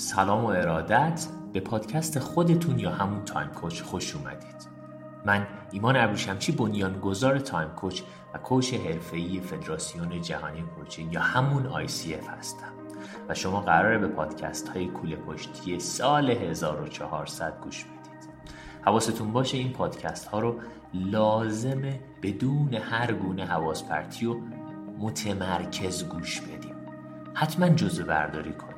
سلام و ارادت به پادکست خودتون یا همون Time Coach خوش اومدید. من ایمان ابریشمچی بنیانگذار Time Coach و coach حرفه‌ای فدراسیون جهانی coaching یا همون ICF هستم. و شما قراره به پادکست های کوله پشتی سال 1400 گوش بدید. حواستون باشه این پادکست ها رو لازمه بدون هر گونه حواس پرتی و متمرکز گوش بدیم. حتما جزوه برداری کنید.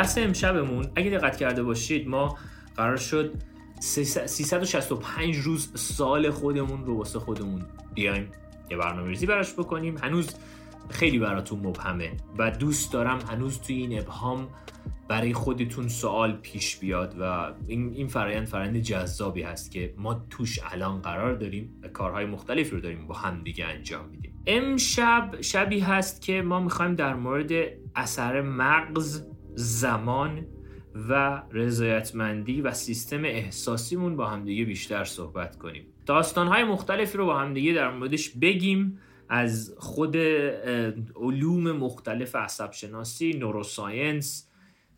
درس امشبمون اگه دقت کرده باشید ما قرار شد 365 روز سال خودمون رو واسه خودمون بیایم یه برنامه ریزی براش بکنیم. هنوز خیلی براتون مبهمه و دوست دارم هنوز توی این ابهام برای خودتون سوال پیش بیاد و این, این فرایند فرایند جذابی هست که ما توش الان قرار داریم و کارهای مختلفی رو داریم با هم دیگه انجام میدیم. امشب شبی هست که ما می‌خوایم در مورد اثر مغز زمان و رضایتمندی و سیستم احساسیمون با همدیگه بیشتر صحبت کنیم. داستانهای مختلفی رو با همدیگه در موردش بگیم. از خود علوم مختلف عصب شناسی نوروساینس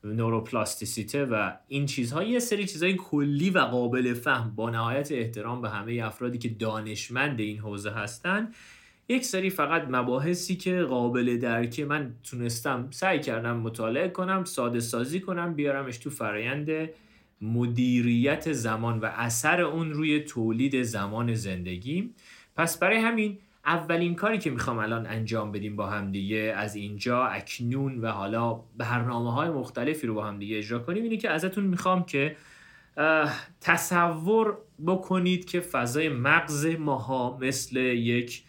نوروپلاستیسیته و این چیزها یه سری چیزهای کلی و قابل فهم با نهایت احترام به همه افرادی که دانشمند این حوزه هستن یک سری فقط مباحثی که قابل درکه من تونستم سعی کردم مطالعه کنم ساده سازی کنم بیارمش تو فرایند مدیریت زمان و اثر اون روی تولید زمان زندگی. پس برای همین اولین کاری که می‌خوام الان انجام بدیم با هم دیگه از اینجا اکنون و حالا برنامه های مختلفی رو با هم دیگه اجرا کنیم اینه که ازتون می‌خوام که تصور بکنید که فضای مغز ماها مثل یک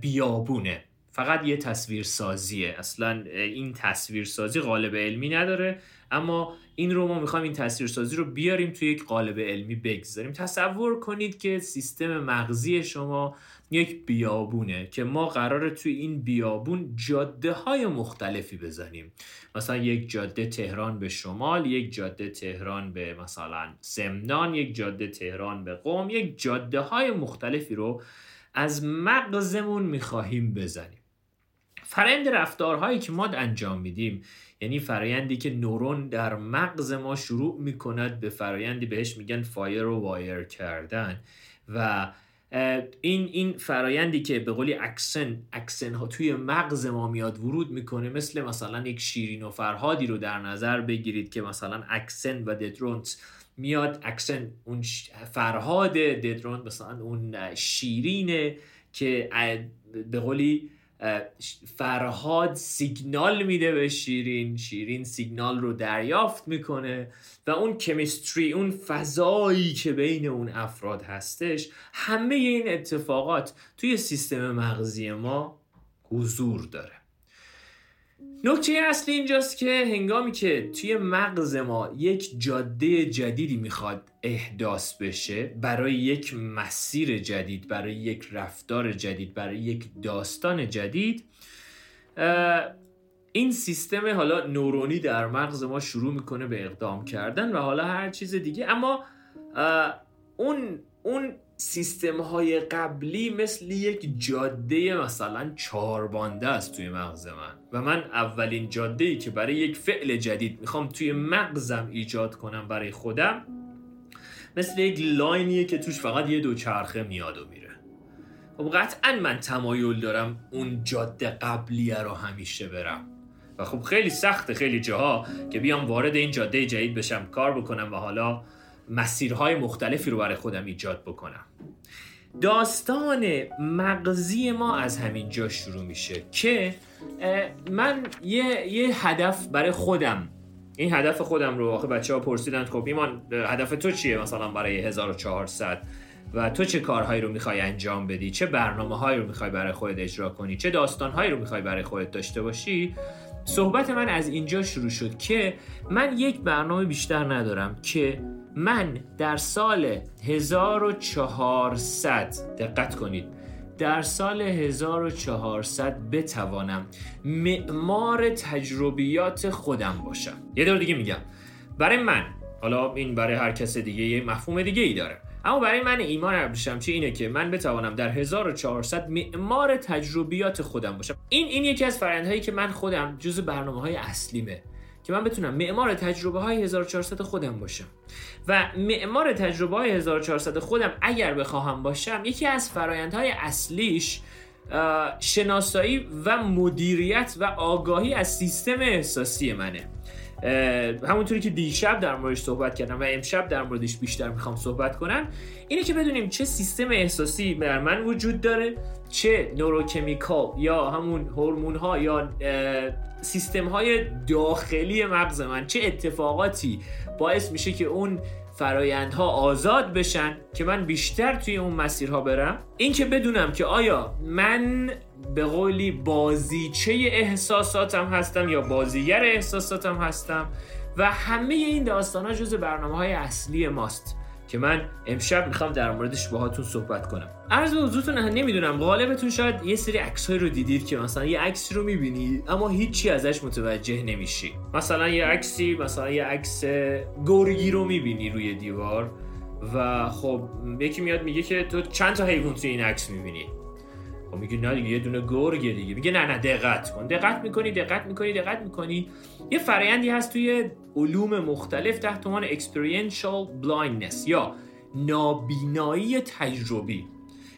بیابونه. فقط یه تصویر سازیه اصلا این تصویر سازی قالب علمی نداره. اما این رو ما می‌خوایم این تصویر سازی رو بیاریم توی یک قالب علمی بگذاریم. تصور کنید که سیستم مغزی شما یک بیابونه که ما قراره توی این بیابون جاده های مختلفی بزنیم. مثلا یک جاده تهران به شمال یک جاده تهران به مثلا سمنان یک جاده تهران به قوم یک جاده های مختلفی رو از مغزمون می‌خواهیم بزنیم. فرند رفتارهایی که ما انجام میدیم یعنی فرایندی که نورون در مغز ما شروع می‌کند به فرایندی بهش میگن فایر و وایر کردن و این این فرایندی که به قولی اکسن اکسن ها توی مغز ما میاد ورود می‌کنه مثل مثلا یک شیرین و فرهادی رو در نظر بگیرید که مثلا اکسن و ددرونت میاد اکسن اون فرهاد ددرون مثلا اون شیرینه که به قولی فرهاد سیگنال میده به شیرین شیرین سیگنال رو دریافت می‌کنه و اون کمیستری اون فضایی که بین اون افراد هستش همه این اتفاقات توی سیستم مغزی ما حضور داره. نکته اصلی اینجاست که هنگامی که توی مغز ما یک جاده جدیدی می‌خواد احداث بشه برای یک مسیر جدید برای یک رفتار جدید برای یک داستان جدید این سیستم حالا نورونی در مغز ما شروع می‌کنه به اقدام کردن و حالا هر چیز دیگه. اما اون اون سیستم های قبلی مثل یک جاده مثلا چاربانده است توی مغز من. و من اولین جاده ای که برای یک فعل جدید می‌خوام توی مغزم ایجاد کنم برای خودم مثل یک لاینیه که توش فقط یه دوچرخه میاد و میره. خب قطعا من تمایل دارم اون جاده قبلیه رو همیشه برم. و خب خیلی سخته خیلی جاها که بیام وارد این جاده جدید بشم کار بکنم و حالا مسیرهای مختلفی رو برای خودم ایجاد بکنم. داستان مغزی ما از همین جا شروع میشه که من یه, یه هدف برای خودم این هدف خودم رو آخه بچه ها پرسیدن خب ایمان هدف تو چیه مثلا برای 1400 و تو چه کارهایی رو می‌خوای انجام بدی؟ چه برنامه هایی رو می‌خوای برای خودت اجرا کنی؟ چه داستان هایی رو می‌خوای برای خودت داشته باشی؟ صحبت من از اینجا شروع شد که من یک برنامه بیشتر ندارم که من در سال 1400 دقت کنید در سال 1400 بتوانم معمار تجربیات خودم باشم. یه دور دیگه میگم. برای من حالا این برای هر کس دیگه یه مفهوم دیگه ای داره. اما برای من ایمان ابریشمچی اینه که من بتوانم در 1400 معمار تجربیات خودم باشم. این این یکی از فرآیندهایی که من خودم جز برنامه های اصلیمه. که من بتونم معمار تجربه های 1400 خودم باشم. و معمار تجربه های 1400 خودم اگر بخواهم باشم یکی از فرایندهای اصلیش شناسایی و مدیریت و آگاهی از سیستم احساسی منه. همونطوری که دیشب در موردش صحبت کردم و امشب در موردش بیشتر می‌خوام صحبت کنم اینه که بدونیم چه سیستم احساسی در من وجود داره چه نوروکمیکال یا همون هورمون ها یا سیستم های داخلی مغز من چه اتفاقاتی باعث میشه که اون فرایندها آزاد بشن که من بیشتر توی اون مسیرها برم؟ این که بدونم که آیا من به قولی بازیچه احساساتم هستم یا بازیگر احساساتم هستم و همه این داستان ها جز برنامه های اصلی ماست. که من امشب می‌خوام در موردش باهاتون صحبت کنم. عرض به حضورتون نمی‌دونم غالبتون شاید یه سری عکس رو دیدید که مثلا یه عکسی رو می‌بینی اما هیچی ازش متوجه نمیشی. مثلا یه عکسی مثلا یه عکس گرگی رو می‌بینی روی دیوار و خب یکی میاد میگه که تو چند تا حیوان توی این عکس می‌بینی؟ خب میگه نه دیگه یه دونه گرگه دیگه. میگه نه نه دقت کن. دقت می‌کنی دقت می‌کنی دقت می‌کنی. یه فرایندی هست توی علوم مختلف تحت عنوان experiential blindness یا نابینایی تجربی.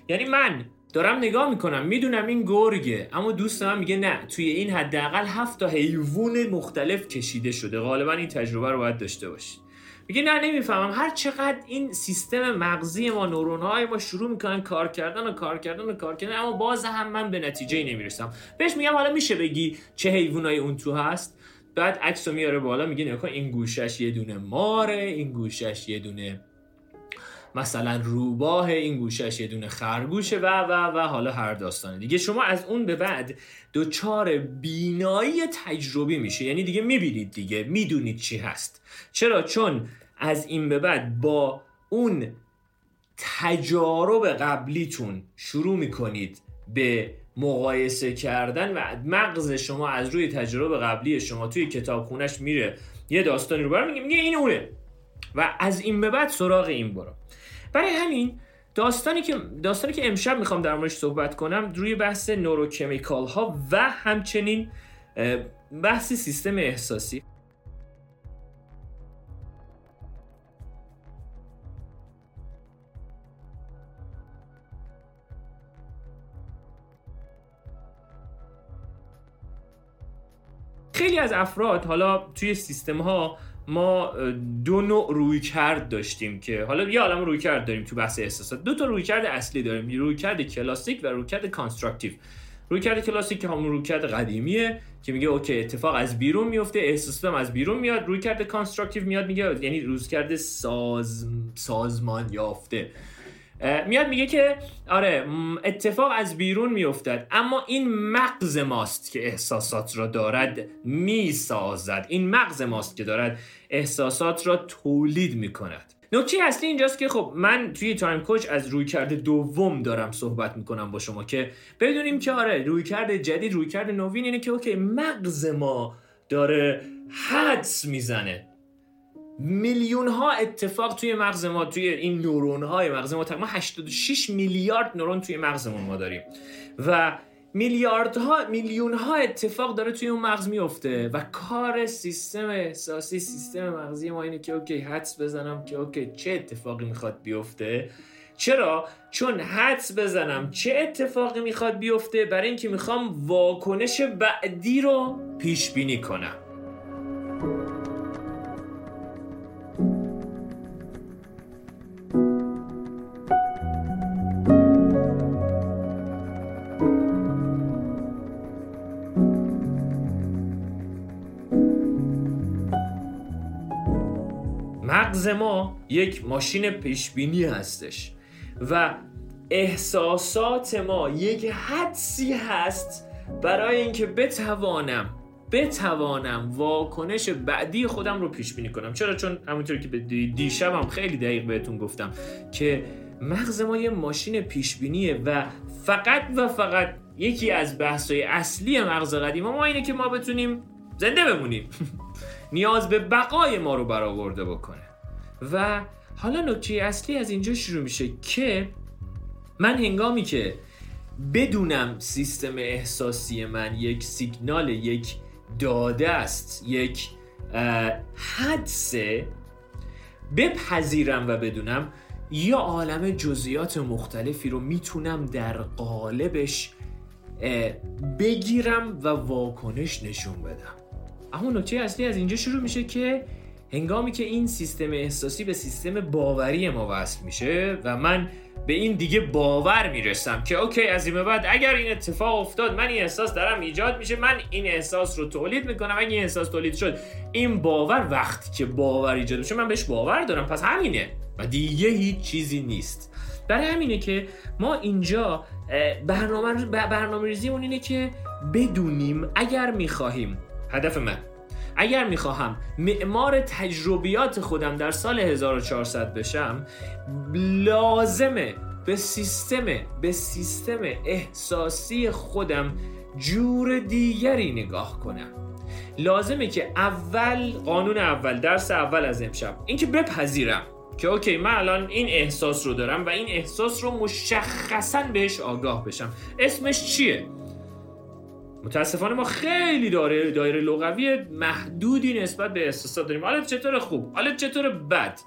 یعنی من دارم نگاه می‌کنم می‌دونم این گرگه اما دوست من میگه نه توی این حداقل هفت تا حیوان مختلف کشیده شده. غالبا این تجربه رو باید داشته باشید میگه نه نمی‌فهمم. هر چقدر این سیستم مغزی ما نورون های ما شروع می‌کنن کار کردن و کار کردن و کار کردن اما باز هم من به نتیجه نمی‌رسم. بهش میگم حالا میشه بگی چه حیوانای اون تو هست؟ بعد عکس رو میاره بالا میگه نگاه این گوشش یه دونه ماره این گوشش یه دونه مثلا روباه این گوشش یه دونه خرگوشه و و و حالا هر داستانه. دیگه شما از اون به بعد دوچار بینایی تجربی میشه. یعنی دیگه می‌بینید دیگه می‌دونید چی هست. چرا؟ چون از این به بعد با اون تجارب قبلیتون شروع می‌کنید به مقایسه کردن و مغز شما از روی تجربه قبلی شما توی کتاب خونش میره. یه داستانی رو برای میگه میگه این اونه. و از این به بعد سراغ این برو. برای همین داستانی که داستانی که امشب می‌خوام در موردش صحبت کنم روی بحث نوروکمیکال ها و همچنین بحث سیستم احساسی. خیلی از افراد حالا توی سیستم ها ما دو نوع رویکرد داشتیم که حالا یه عالم رویکرد داریم تو بحث احساسات. دو تا رویکرد اصلی داریم رویکرد کلاسیک و رویکرد constructive. رویکرد کلاسیک که همون رویکرد قدیمیه که میگه OK اتفاق از بیرون میفته احساساتم از بیرون میاد رویکرد constructive میاد میگه یعنی رویکرد ساز سازمان یافته میاد میگه که آره اتفاق از بیرون میافتد اما این مغز ماست که احساسات را دارد می‌سازد. این مغز ماست که دارد احساسات را تولید می‌کند. نکته اصلی اینجاست که خب من توی Time Coach از رویکرد دوم دارم صحبت می‌کنم با شما که بدونیم که آره رویکرد جدید رویکرد نوین اینه که OK مغز ما داره حدس می‌زنه. میلیون ها اتفاق توی مغز ما توی این نورون های مغز ما ما 86 میلیارد نورون توی مغزمون ما داریم. و میلیاردها میلیون ها اتفاق داره توی اون مغز میفته و کار سیستم احساسی سیستم مغزی ما اینه که OK حدس بزنم که OK چه اتفاقی می‌خواد بیفته؟ چرا؟ چون حدس بزنم چه اتفاقی می‌خواد بیفته؟ برای اینکه می‌خوام واکنش بعدی رو پیش بینی کنم. مغز ما یک ماشین پیشبینی هستش و احساسات ما یک حدسی هست برای اینکه بتوانم بتوانم واکنش بعدی خودم رو پیش بینی کنم. چرا؟ چون همونطور که دیشب هم خیلی دقیق بهتون گفتم که مغز ما یه ماشین پیش بینیه و فقط و فقط یکی از بحث‌های اصلی مغز قدیم ما اینه که ما بتونیم زنده بمونیم. نیاز به بقای ما رو برآورده بکنه و حالا نکته اصلی از اینجا شروع میشه که من هنگامی که بدونم سیستم احساسی من یک سیگنال یک داده است یک حدسه بپذیرم و بدونم یا عالم جزئیات مختلفی رو می‌تونم در قالبش بگیرم و واکنش نشون بدم. اما نکته اصلی از اینجا شروع میشه که هنگامی که این سیستم احساسی به سیستم باوری ما وصل میشه و من به این دیگه باور می‌رسم که اوکی از این بعد اگر این اتفاق افتاد من این احساس دارم ایجاد میشه من این احساس رو تولید می‌کنم. اگه این احساس تولید شد این باور وقتی که باور ایجاد میشه من بهش باور دارم. پس همینه و دیگه هیچ چیزی نیست. برای همینه که ما اینجا برنامه برنامه ریزیمون اینه که بدونیم اگر می‌خواهیم هدف من اگر می‌خواهم معمار تجربیات خودم در سال 1400 بشم لازمه به سیستم به سیستم احساسی خودم جور دیگری نگاه کنم. لازمه که اول قانون اول درس اول از امشب اینکه بپذیرم که اوکی من الان این احساس رو دارم و این احساس رو مشخصا بهش آگاه بشم. اسمش چیه؟ متاسفانه ما خیلی دایره دایره لغوی محدودی نسبت به احساسات داریم. حالا چطور خوب؟ حالا چطور بد؟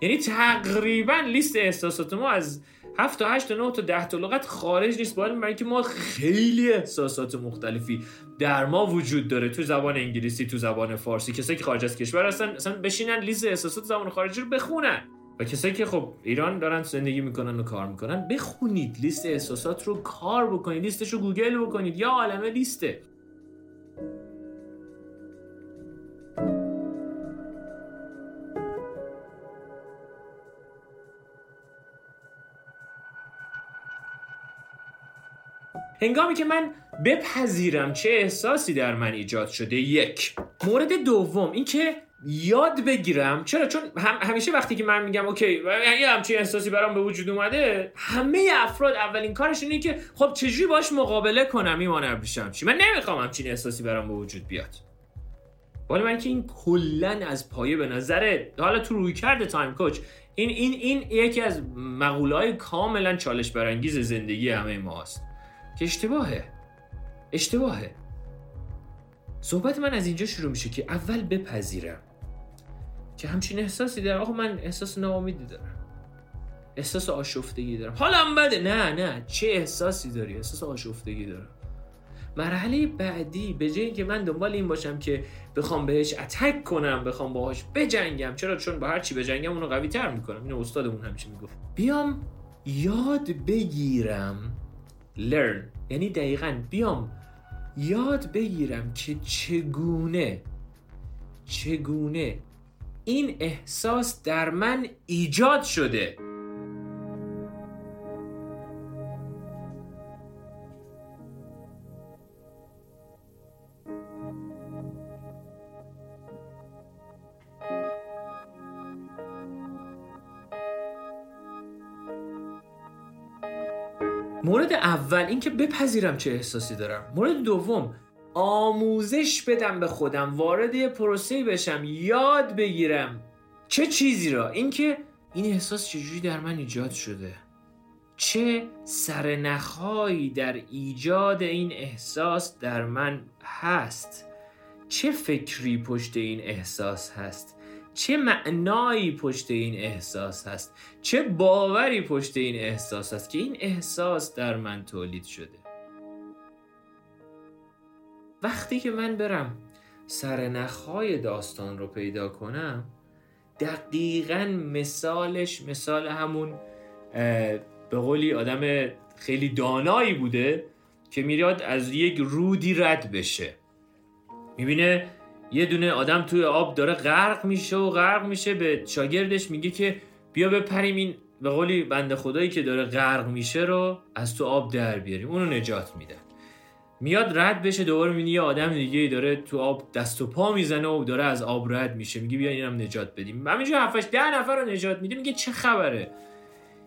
یعنی تقریبا لیست احساسات ما از 7 تا 8 تا 9 تا 10 تا لغت خارج نیست. باید برای اینکه ما خیلی احساسات مختلفی در ما وجود داره. تو زبان انگلیسی تو زبان فارسی کسایی که خارج از کشور هستن اصلا بشینن لیست احساسات زبان خارجی رو بخونن. و کسایی که خب ایران دارن زندگی می‌کنن و کار می‌کنن بخونید لیست احساسات رو کار بکنید لیستش رو گوگل بکنید یا عالمه لیسته. هنگامی که من بپذیرم چه احساسی در من ایجاد شده یک. مورد دوم اینکه یاد بگیرم. چرا؟ چون هم همیشه وقتی که من میگم OK یه همچین احساسی برام به وجود اومده همه افراد اولین کارش اینه که خب چجوری باش مقابله کنم؟ ایمان بشم چی؟ من نمی‌خوام همچین احساسی برام به وجود بیاد. ولی من که این کلا از پایه به نظر حالا تو رویکرد Time Coach این این این یکی از مقوله های کاملا چالش برانگیز زندگی همه ماست. که اشتباهه. اشتباهه. صحبت من از اینجا شروع میشه که اول بپذیرم. که همچین احساسی دارم. آقا من احساس ناامیدی دارم. احساس آشفتگی دارم. حالم بده. نه نه. چه احساسی داری؟ احساس آشفتگی دارم. مرحله بعدی به جای اینکه من دنبال این باشم که بخوام بهش اتک کنم بخوام باهاش بجنگم. چرا؟ چون با هر چی بجنگم اونو قوی تر می‌کنم. اینو استادمون همیشه می‌گفت. بیام یاد بگیرم. Learn. یعنی دقیقا بیام یاد بگیرم که چگونه چگونه این احساس در من ایجاد شده. مورد اول اینکه بپذیرم چه احساسی دارم. مورد دوم آموزش بدم به خودم وارد یه پروسه بشم یاد بگیرم. چه چیزی را؟ اینکه این احساس چجوری در من ایجاد شده؟ چه سرنخهایی در ایجاد این احساس در من هست؟ چه فکری پشت این احساس هست؟ چه معنایی پشت این احساس هست؟ چه باوری پشت این احساس هست که این احساس در من تولید شده؟ وقتی که من برم سرنخهای داستان رو پیدا کنم دقیقا مثالش مثال همون به قولی آدم خیلی دانایی بوده که میراد از یک رودی رد بشه. می‌بینه یه دونه آدم توی آب داره غرق میشه و غرق میشه به شاگردش میگه که بیا بپریم این به قولی بنده خدایی که داره غرق میشه رو از تو آب در بیاریم. اونو نجات میدن میاد رد بشه دوباره می‌بینی یه آدم دیگه داره تو آب دست و پا می‌زنه و داره از آب رد میشه. میگه بیا اینم نجات بدیم. همینجا 7 ده نفر رو نجات میده میگه چه خبره؟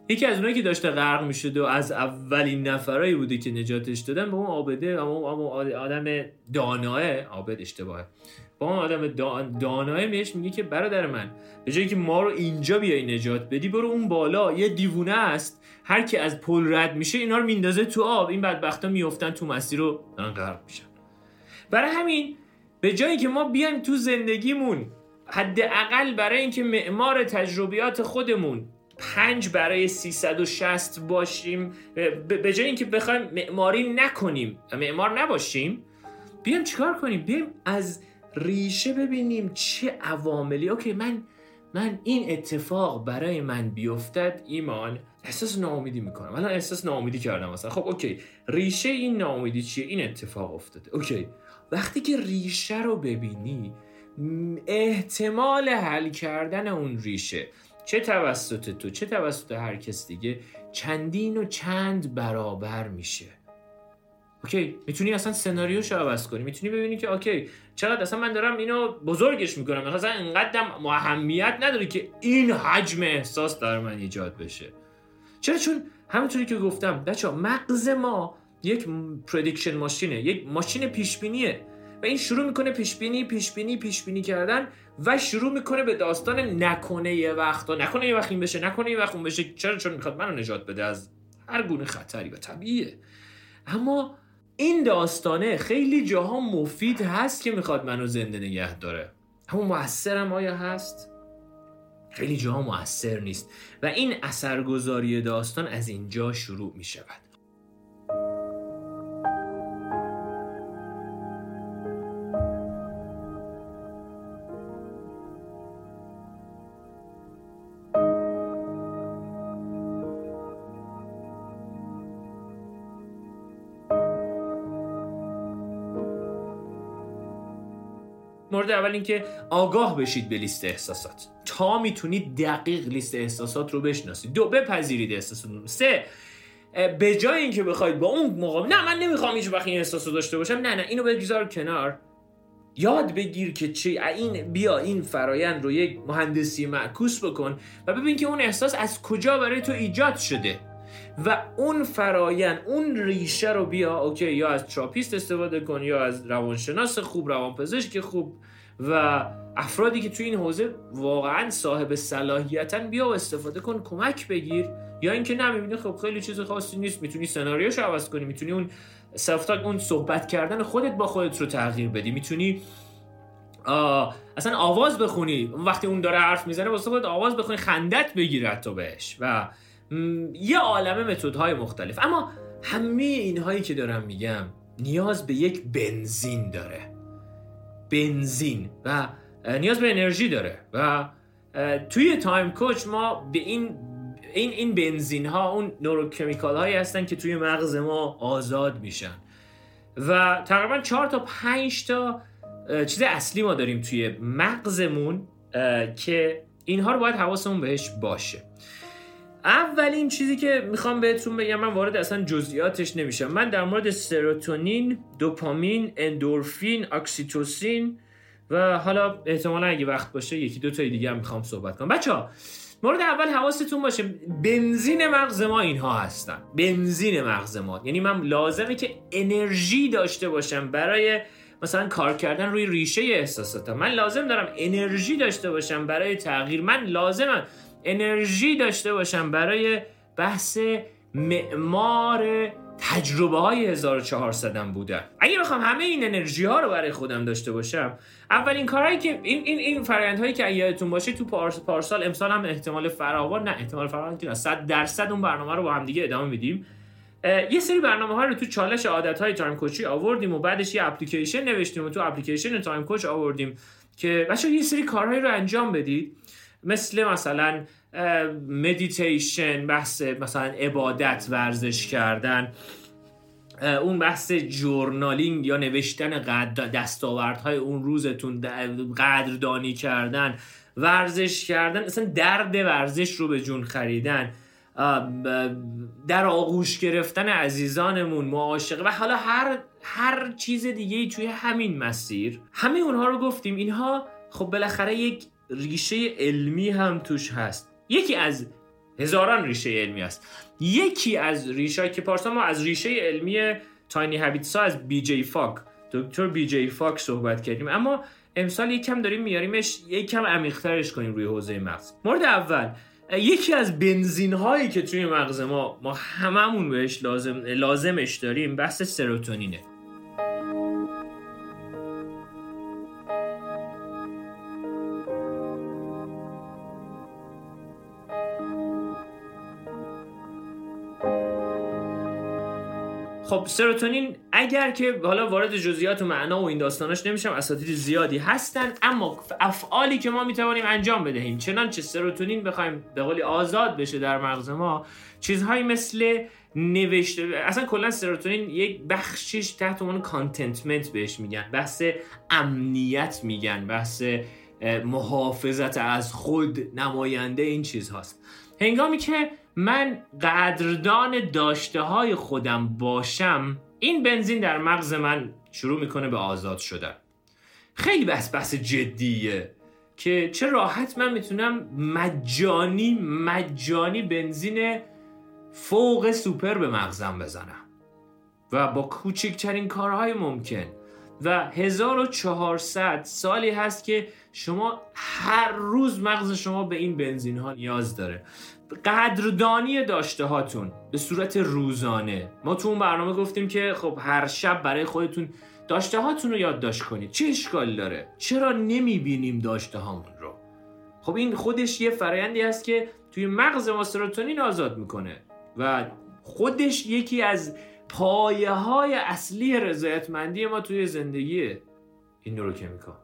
یکی از اونایی که داشته غرق می‌شد و از اولین نفرایی بوده که نجاتش دادن به اون آبده اما آدم داناه آبد اشتباهه. با اون آدم داناه بهش میگه که برادر من به جایی که ما رو اینجا بیای نجات بدی برو اون بالا یه دیوونه است. هر کی از پل رد میشه اینا رو میندازه تو آب. این بدبختا میفتن تو مسیر رو دارن غرق میشن. برای همین به جایی که ما بیایم تو زندگیمون حداقل برای اینکه معمار تجربیات خودمون پنج برای 360 باشیم به جای اینکه بخوایم معماری نکنیم معمار نباشیم بیایم چیکار کنیم؟ بیایم از ریشه ببینیم چه عواملی. okay من من این اتفاق برای من بیفتد ایمان احساس ناامیدی می‌کنم. الان احساس ناامیدی کردم مثلا. خب okay ریشه این ناامیدی چیه؟ این اتفاق افتاده. okay وقتی که ریشه رو ببینی احتمال حل کردن اون ریشه چه توسط تو چه توسط هر کس دیگه چندین و چند برابر میشه. okay می‌تونی اصلا سناریوش رو عوض کنی. می‌تونی ببینی که okay چقدر اصلا من دارم اینو بزرگش می‌کنم. اصلا اینقدر اهمیت نداره که این حجم احساس در من ایجاد بشه. چرا؟ چون همونطوری که گفتم بچه مغز ما یک prediction machine ه یک ماشین پیشبینیه و این شروع می‌کنه پیشبینی پیشبینی پیشبینی کردن و شروع می‌کنه به داستان نکنه یه وقت. نکنه یه وقت این بشه نکنه یه وقت اون بشه. چرا؟ چون می‌خواد منو نجات بده. از هر گونه خطری و طبیعیه. اما این داستانه خیلی جاها مفید هست که می‌خواد منو زنده نگه داره. اما موثرم آیا هست؟ خیلی جاها موثر نیست و این اثرگذاری داستان از اینجا شروع می‌شود. مورد اول اینکه آگاه بشید به لیست احساسات. تا می‌تونید دقیق لیست احساسات رو بشناسید. دو بپذیرید احساساتون سه به جای اینکه بخواید با اون مقابل نه من نمی‌خوام هیچ وقت این احساس رو داشته باشم. نه نه اینو بگذار کنار. یاد بگیر که چی این بیا این فرایند رو یک مهندسی معکوس بکن و ببین که اون احساس از کجا برای تو ایجاد شده. و اون فرایند اون ریشه رو بیا okay یا از تراپیست استفاده کن یا از روانشناس خوب روانپزشک خوب و افرادی که توی این حوزه واقعا صاحب صلاحیتن بیا و استفاده کن کمک بگیر. یا اینکه نه می‌بینی خب خیلی چیز خاصی نیست. می‌تونی سناریوشو عوض کنی. می‌تونی اون سلف اون صحبت کردن خودت با خودت رو تغییر بدی. می‌تونی اصلا آواز بخونی. وقتی اون داره حرف می‌زنه واسه خودت آواز بخونی خندت بگیر تو بهش. و یه عالمه متدهای مختلف. اما همه اینهایی که دارم میگم نیاز به یک بنزین داره. بنزین و نیاز به انرژی داره و توی Time Coach ما به این این این بنزین ها اون neurochemical هایی هستن که توی مغز ما آزاد میشن. و تقریبا چهار تا پنج تا چیز اصلی ما داریم توی مغزمون که اینها رو باید حواسمون بهش باشه. اولین چیزی که می‌خوام بهتون بگم من وارد اصلا جزئیاتش نمیشم. من در مورد سروتونین، دوپامین، اندورفین، اکسیتوسین و حالا احتمالا اگه وقت باشه یکی دو تای دیگه هم می‌خوام صحبت کنم. بچه ها مورد اول حواستون باشه. بنزین مغز ما اینها هستن. بنزین مغز ما. یعنی من لازمه که انرژی داشته باشم برای مثلا کار کردن روی ریشه احساساتم. من لازم دارم انرژی داشته باشم برای تغییر. من لازمم انرژی داشته باشم برای بحث معمار تجربه های 1400 بودن. اگه بخوام همه این انرژی ها رو برای خودم داشته باشم اولین کارهایی که این این این فرآیند هایی که یادتون باشه تو پارس پارسال امسال هم احتمال فراوان نه احتمال فراوان که 100 درصد اون برنامه رو با هم دیگه ادامه میدیم. یه سری برنامه ها رو تو چالش عادت های Time Coach ی آوردیم و بعدش یه اپلیکیشن نوشتیم و تو اپلیکیشن Time Coach آوردیم که بچه‌ها یه سری کارهایی رو انجام بدید. مثل مثلا مدیتیشن بحث مثلا عبادت ورزش کردن. اون بحث جورنالینگ یا نوشتن دستاوردهای اون روزتون قدردانی کردن ورزش کردن. اصلا درد ورزش رو به جون خریدن. در آغوش گرفتن عزیزانمون معاشقه. و حالا هر هر چیز دیگه توی همین مسیر. همه اونها رو گفتیم. اینها خب بالاخره یک ریشه علمی هم توش هست. یکی از هزاران ریشه علمی است. یکی از ریشه که پارسا ما از ریشه علمی تاینی هابیتس از بی جی فاک دکتر بی جی فاک صحبت کردیم. اما امسال یکم داریم میاریمش یکم عمیق‌ترش کنیم روی حوزه مغز. مورد اول یکی از بنزین هایی که توی مغز ما ما هممون بهش لازم لازمش داریم بحث سروتونینه. خب سروتونین اگر که حالا وارد جزئیات و معنا و این داستاناش نمیشم اساتید زیادی هستن اما افعالی که ما می‌توانیم انجام بدهیم چنانچه سروتونین بخوایم به قولی آزاد بشه در مغز ما چیزهایی مثل نوشته اصلا کلا سروتونین یک بخشش تحت عنوان کانتنتمنت بهش میگن بحث امنیت میگن بحث محافظت از خود نماینده این چیز هاست هنگامی که من قدردان داشته های خودم باشم این بنزین در مغز من شروع می‌کنه به آزاد شدن. خیلی بحث بحث جدیه که چه راحت من می‌تونم مجانی مجانی بنزین فوق سوپر به مغزم بزنم. و با کوچکترین کارهای ممکن. و 1400 سالی هست که شما هر روز مغز شما به این بنزین ها نیاز داره. قدردانی داشته هاتون به صورت روزانه. ما تو اون برنامه گفتیم که خب هر شب برای خودتون داشته هاتون رو یادداشت کنید. چه اشکال داره؟ چرا نمی‌بینیم داشته هامون رو؟ خب این خودش یه فرایندی است که توی مغز ما سروتونین آزاد می‌کنه و خودش یکی از پایه های اصلی رضایتمندی ما توی زندگی این نوروکمیکال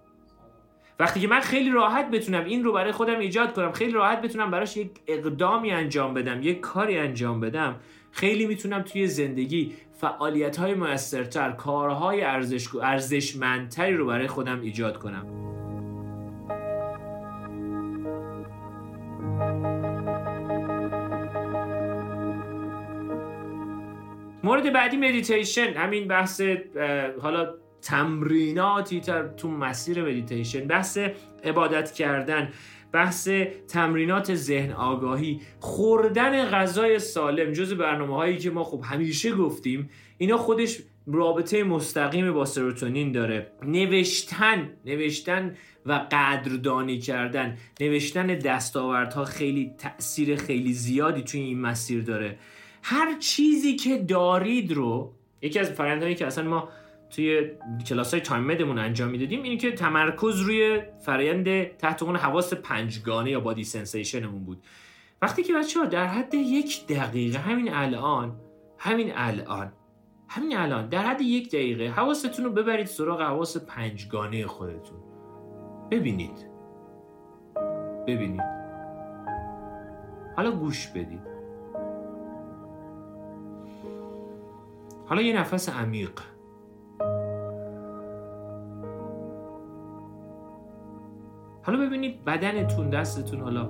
وقتی که من خیلی راحت بتونم این رو برای خودم ایجاد کنم خیلی راحت بتونم براش یک اقدامی انجام بدم یک کاری انجام بدم خیلی می‌تونم توی زندگی فعالیت های موثرتر کارهای ارزش ارزشمندتری رو برای خودم ایجاد کنم. مورد بعدی مدیتیشن همین بحث حالا تمریناتی تو مسیر مدیتیشن بحث عبادت کردن بحث تمرینات ذهن آگاهی خوردن غذای سالم جز برنامه هایی که ما خب همیشه گفتیم اینا خودش رابطه مستقیم با سروتونین داره. نوشتن نوشتن و قدردانی کردن نوشتن دستاوردها خیلی تاثیر خیلی زیادی توی این مسیر داره. هر چیزی که دارید رو یکی از فرآیندهایی که اصلا ما توی کلاس های تایم مدمون انجام می‌دادیم اینه که تمرکز روی فرایند تحت عنوان حواس پنجگانه یا body sensation مون بود. وقتی که بچه ها در حد یک دقیقه همین الان همین الان همین الان در حد یک دقیقه حواستون رو ببرید سراغ حواس پنجگانه خودتون. ببینید. ببینید. حالا گوش بدید. حالا یه نفس عمیق. حالا ببینید بدنتون دستتون حالا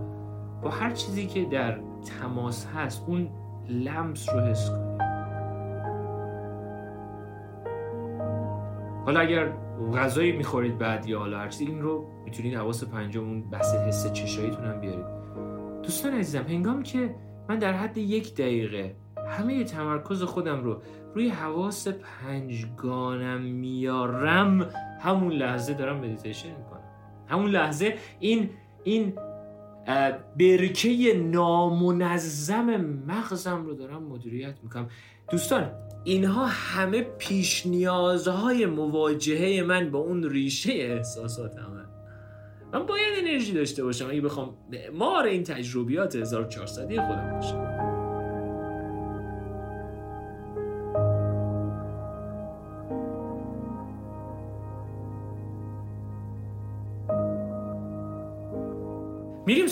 با هر چیزی که در تماس هست اون لمس رو حس کنید. حالا اگر غذایی می‌خورید بعد یا حالا هر چیزی این رو می‌تونید حواس پنجم اون بحث حس چشاییتون هم بیارید. دوستان عزیزم هنگامی که من در حد یک دقیقه همه تمرکز خودم رو روی حواس پنجگانم میارم همون لحظه دارم مدیتیشن می‌کنم. همون لحظه این این برکه نامنظم مغزم رو دارم مدیریت می‌کنم. دوستان اینها همه پیش نیازهای مواجهه من با اون ریشه احساسات همه من باید انرژی داشته باشم. اگه بخوام معمار این تجربیات 1400 خودم باشم.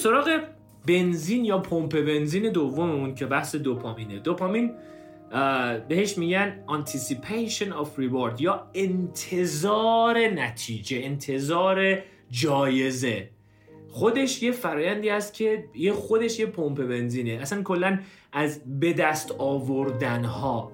سراغ بنزین یا پمپ بنزین دوممون که بحث دوپامینه. دوپامین بهش میگن anticipation of reward یا انتظار نتیجه انتظار جایزه. خودش یه فرایندی است که یه خودش یه پمپ بنزینه. اصلا کلا از به دست آوردن ها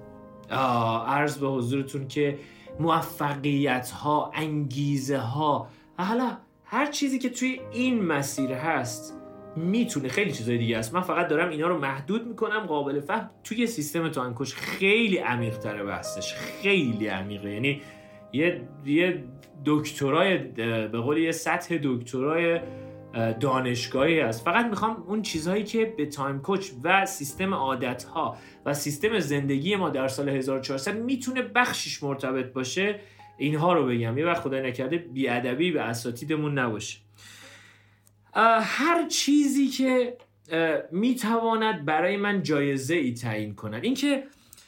عرض به حضورتون که موفقیت ها انگیزه ها حالا هر چیزی که توی این مسیر هست می‌تونه خیلی چیزای دیگه است. من فقط دارم اینا رو محدود می‌کنم قابل فهم. توی سیستم توانکش خیلی عمیق تره بحثش. خیلی عمیقه. یعنی یه یه دکترای به قول یه سطح دکترای دانشگاهی است فقط می‌خوام اون چیزهایی که به تایم کوچ و سیستم عادت ها و سیستم زندگی ما در سال 1400 می‌تونه بخشش مرتبط باشه اینها رو بگم. یه وقت خدا نکرده بیادبی به اساتیدمون نباشه. هر چیزی که می‌تواند برای من جایزه ای تعیین کنند اینکه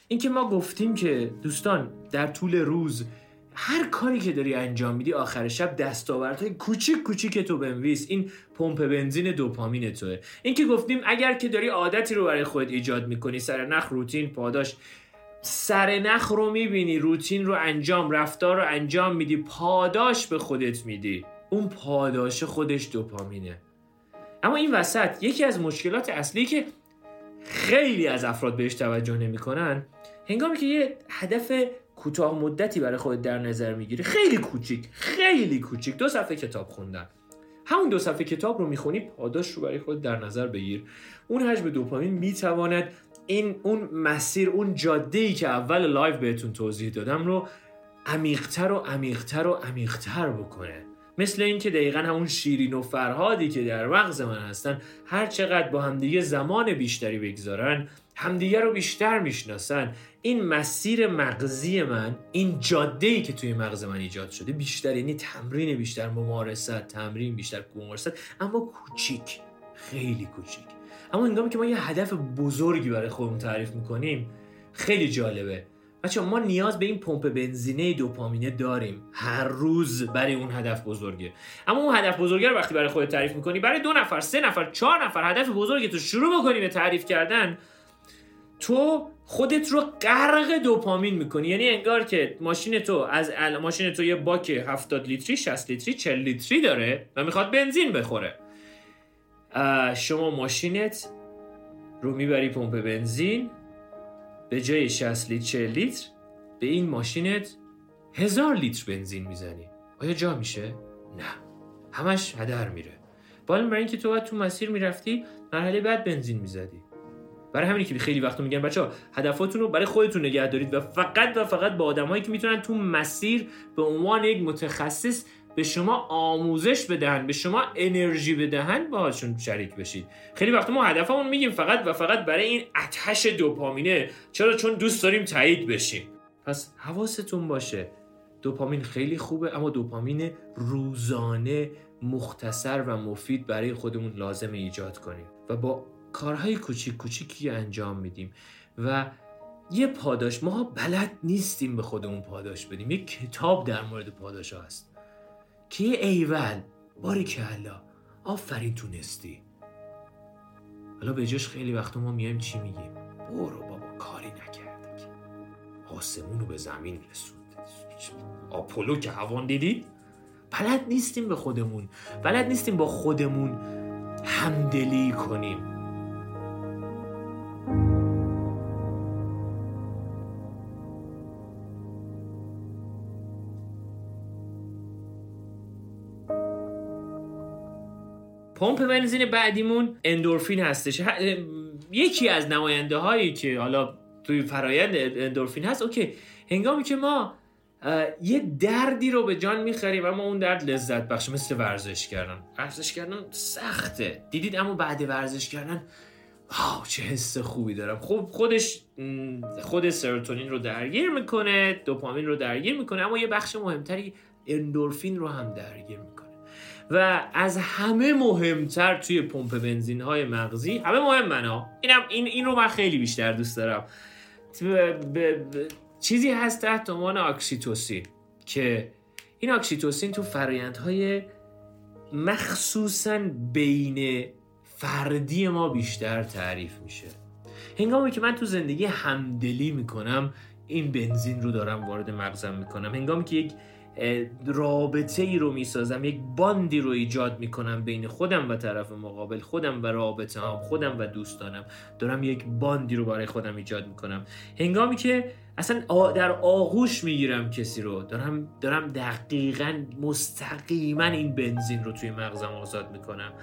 اینکه ما گفتیم که دوستان در طول روز هر کاری که داری انجام میدی آخر شب دستاوردهای کوچیک کوچیک تو بنویس. این پمپ بنزین دوپامین توه. این که گفتیم اگر که داری عادتی رو برای خودت ایجاد می‌کنی سر نخ روتین پاداش سر نخ رو می‌بینی روتین رو انجام رفتار رو انجام میدی پاداش به خودت میدی. اون پاداش خودش دوپامینه. اما این وسط یکی از مشکلات اصلی که خیلی از افراد بهش توجه نمی‌کنن هنگامی که یه هدف کوتاه مدتی برای خودت در نظر می‌گیری خیلی کوچیک خیلی کوچیک. دو صفحه کتاب خوندن. همون دو صفحه کتاب رو می‌خونی پاداش رو برای خود در نظر بگیر. اون حجم دوپامین می‌تواند این اون مسیر اون جاده ای که اول live بهتون توضیح دادم رو عمیقتر و عمیقتر و عمیقتر بکنه. مثل اینکه دقیقا همون شیرین و فرهادی که در مغز من هستن هر چقدر با همدیگه زمان بیشتری بگذارن همدیگه رو بیشتر می‌شناسن. این مسیر مغزی من این جاده ای که توی مغز من ایجاد شده بیشتر یعنی تمرین بیشتر ممارست تمرین بیشتر ممارست اما کوچیک خیلی کوچیک. اما هنگامی که ما یه هدف بزرگی برای خودمون تعریف می‌کنیم خیلی جالبه. بچه ما نیاز به این پمپ بنزینه دوپامینه داریم. هر روز برای اون هدف بزرگه. اما اون هدف بزرگه رو وقتی برای خودت تعریف می‌کنی برای دو نفر سه نفر چهار نفر هدف بزرگی تو شروع بکنی به تعریف کردن تو خودت رو غرق دوپامین می‌کنی. یعنی انگار که ماشین تو از ماشین تو یه باک 70 لیتری 60 لیتری 40 لیتری داره و می‌خواد بنزین بخوره. شما ماشینت رو می‌بری پمپ بنزین به جای 60 لیتر 40 لیتر به این ماشینت هزار لیتر بنزین می‌زنی. آیا جا میشه؟ نه. همش هدر میره. بالا برای اینکه تو باید تو مسیر می‌رفتی مرحله بعد بنزین می‌زدی. برای همینی که خیلی وقت میگن بچه ها هدفاتون رو برای خودتون نگه دارید و فقط و فقط با آدمایی که می‌تونن تو مسیر به عنوان یک متخصص به شما آموزش بدهن به شما انرژی بدهن باهاشون شریک بشید. خیلی وقت ما هدفمون میگیم فقط و فقط برای این اتش دوپامینه. چرا؟ چون دوست داریم تایید بشیم. پس حواستون باشه. دوپامین خیلی خوبه اما دوپامین روزانه مختصر و مفید برای خودمون لازم ایجاد کنیم و با کارهای کوچیک کوچیکی انجام میدیم. و یه پاداش ما بلد نیستیم به خودمون پاداش بدیم. یه کتاب در مورد پاداش هست. که یه ایول باری کلا آفرین تونستی. حالا به جاش خیلی وقت ما میایم چی میگیم؟ برو بابا کاری نکرده که. آسمون رو به زمین رسوند آپولو که هوان دیدید بلد نیستیم به خودمون. بلد نیستیم با خودمون همدلی کنیم. پمپ بنزین بعدیمون اندورفین هستش. یکی از نماینده هایی که حالا توی فرایند اندورفین هست اوکی. هنگامی که ما یه دردی رو به جان می‌خریم اما اون درد لذت بخش مثل ورزش کردن. ورزش کردن سخته. دیدید؟ اما بعد ورزش کردن wow چه حس خوبی دارم. خب خودش خود سروتونین رو درگیر می‌کنه دوپامین رو درگیر می‌کنه اما یه بخش مهمتری اندورفین رو هم درگیر می‌کنه. و از همه مهمتر توی پمپ بنزین های مغزی همه مهم من اینم این, این رو من خیلی بیشتر دوست دارم. چیزی هست تحت عنوان اکسیتوسین که این اکسیتوسین تو فرایندهای مخصوصا بین فردی ما بیشتر تعریف میشه. هنگامی که من تو زندگی همدلی می‌کنم این بنزین رو دارم وارد مغزم می‌کنم. هنگامی که یک رابطه ای رو می‌سازم یک باندی رو ایجاد می‌کنم بین خودم و طرف مقابل خودم و رابطه هم خودم و دوستانم. دارم یک باندی رو برای خودم ایجاد می‌کنم. هنگامی که اصلا در آغوش می‌گیرم کسی رو دارم دارم دقیقا مستقیما این بنزین رو توی مغزم آزاد می‌کنم.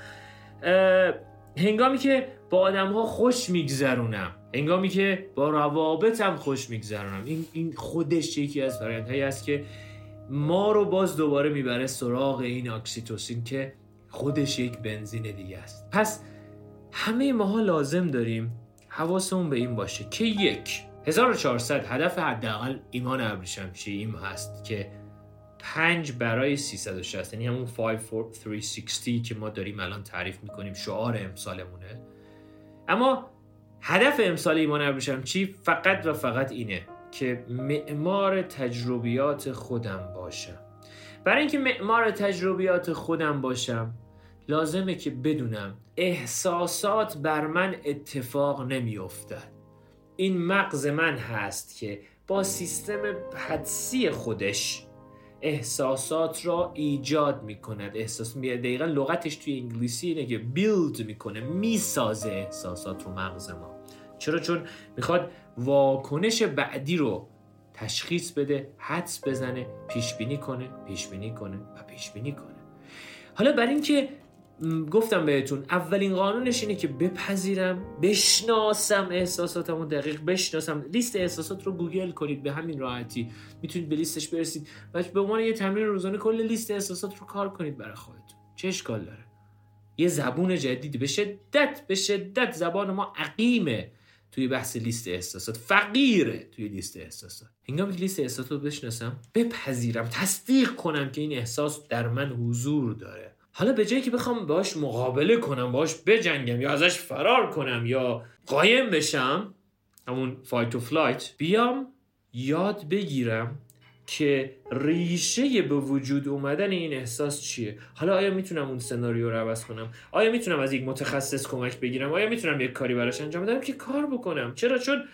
هنگامی که با آدم ها خوش میگذرونم هنگامی که با روابطم خوش میگذرونم این, این خودش یکی از فرایندهایی است که ما رو باز دوباره می‌بره سراغ این اکسیتوسین که خودش یک بنزین دیگه است. پس همه ماها لازم داریم حواسمون به این باشه که یک 1400 هدف حداقل ایمان ابریشمچی این هست که 5 برای 360 یعنی همون 5 4 360 که ما داریم الان تعریف می‌کنیم شعار امسالمونه. اما هدف امسال ایمان ابریشمچی فقط و فقط اینه. که معمار تجربیات خودم باشم. برای اینکه معمار تجربیات خودم باشم لازمه که بدونم احساسات بر من اتفاق نمیافتد. این مغز من هست که با سیستم حدسی خودش احساسات را ایجاد می‌کند. احساس می دقیقا لغتش توی انگلیسی اینه که بیلد می‌کنه می‌سازه احساسات رو مغز ما. چرا؟ چون می‌خواد واکنش بعدی رو تشخیص بده حدس بزنه پیش بینی کنه پیش بینی کنه و پیش بینی کنه. حالا برای اینکه گفتم بهتون اولین قانونش اینه که بپذیرم بشناسم احساساتمو دقیق بشناسم. لیست احساسات رو گوگل کنید به همین راحتی. می‌تونید به لیستش برسید. و به عنوان یه تمرین روزانه کل لیست احساسات رو کار کنید برای خودتون. چه اشکال داره؟ یه زبون جدیدی به شدت به شدت زبان ما عقیمه. توی بحث لیست احساسات. فقیره توی لیست احساسات. هنگامی که لیست احساسات رو بشناسم بپذیرم تصدیق کنم که این احساس در من حضور داره. حالا به جایی که بخوام باش مقابله کنم باش بجنگم یا ازش فرار کنم یا قایم بشم همون fight و flight بیام یاد بگیرم که ریشه به وجود اومدن این احساس چیه؟ حالا آیا می‌تونم اون سناریو رو عوض کنم؟ آیا می‌تونم از یک متخصص کمک بگیرم؟ آیا می‌تونم یک کاری براش انجام بدم که کار بکنم؟ چرا؟ چون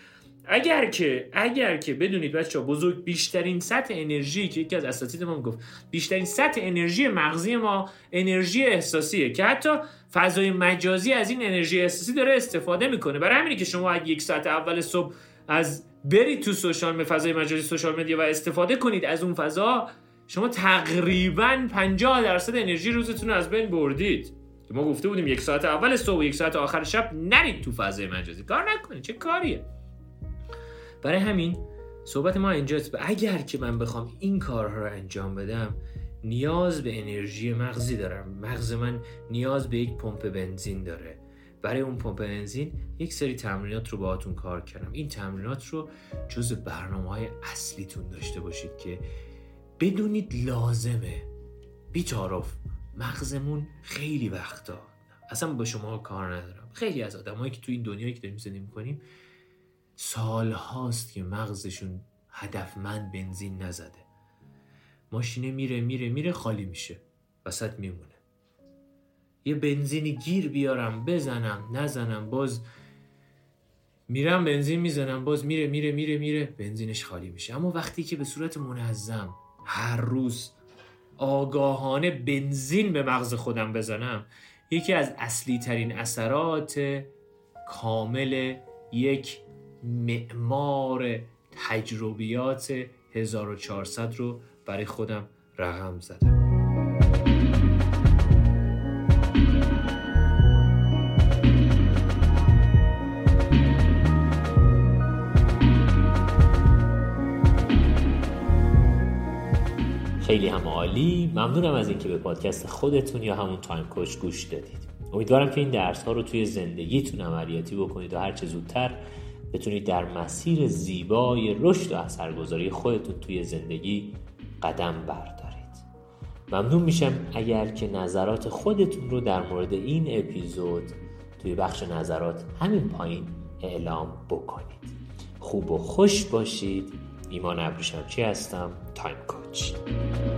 اگر که اگر که بدونید بچه بزرگ بیشترین سطح انرژی که یکی از اساتید ما گفت بیشترین سطح انرژی مغزی ما انرژی احساسیه که حتی فضای مجازی از این انرژی احساسی داره استفاده می‌کنه. برای همینه که شما یک ساعت اول صبح از برید تو سوشال فضای مجازی سوشال مدیا و استفاده کنید از اون فضا شما تقریبا 50 درصد انرژی روزتون رو از بین بردید. ما گفته بودیم یک ساعت اول صبح و یک ساعت آخر شب نرید تو فضای مجازی. کار نکنید چه کاریه؟ برای همین صحبت ما اینجاست اگر که من بخوام این کارها رو انجام بدم نیاز به انرژی مغزی دارم. مغز من نیاز به یک پمپ بنزین داره. برای اون پمپ بنزین یک سری تمرینات رو باهاتون کار کردم. این تمرینات رو جز برنامه های اصلیتون داشته باشید که بدونید لازمه. بیتارف مغزمون خیلی وقتا. اصلا با شما کار ندارم. خیلی از آدمایی که تو این دنیایی که داریم زندگی می‌کنیم سال هاست که مغزشون هدفمند بنزین نزده. ماشینه میره میره میره خالی میشه. وسط میمونه. یه بنزینی گیر بیارم بزنم نزنم باز میرم بنزین می‌زنم باز میره میره میره میره بنزینش خالی میشه. اما وقتی که به صورت منظم هر روز آگاهانه بنزین به مغز خودم بزنم یکی از اصلی ترین اثرات کامل یک معمار تجربیات 1400 رو برای خودم رقم زدم. خیلی هم عالی. ممنونم از اینکه به پادکست خودتون یا همون تایم کوچ گوش دادید. امیدوارم که این درس ها رو توی زندگیتون عملیاتی بکنید و هرچه زودتر بتونید در مسیر زیبای رشد و اثرگذاری خودتون توی زندگی قدم بردارید. ممنون میشم اگر که نظرات خودتون رو در مورد این اپیزود توی بخش نظرات همین پایین اعلام بکنید. خوب و خوش باشید. ایمان ابریشمچی هستم؟ تایم کوچ. much.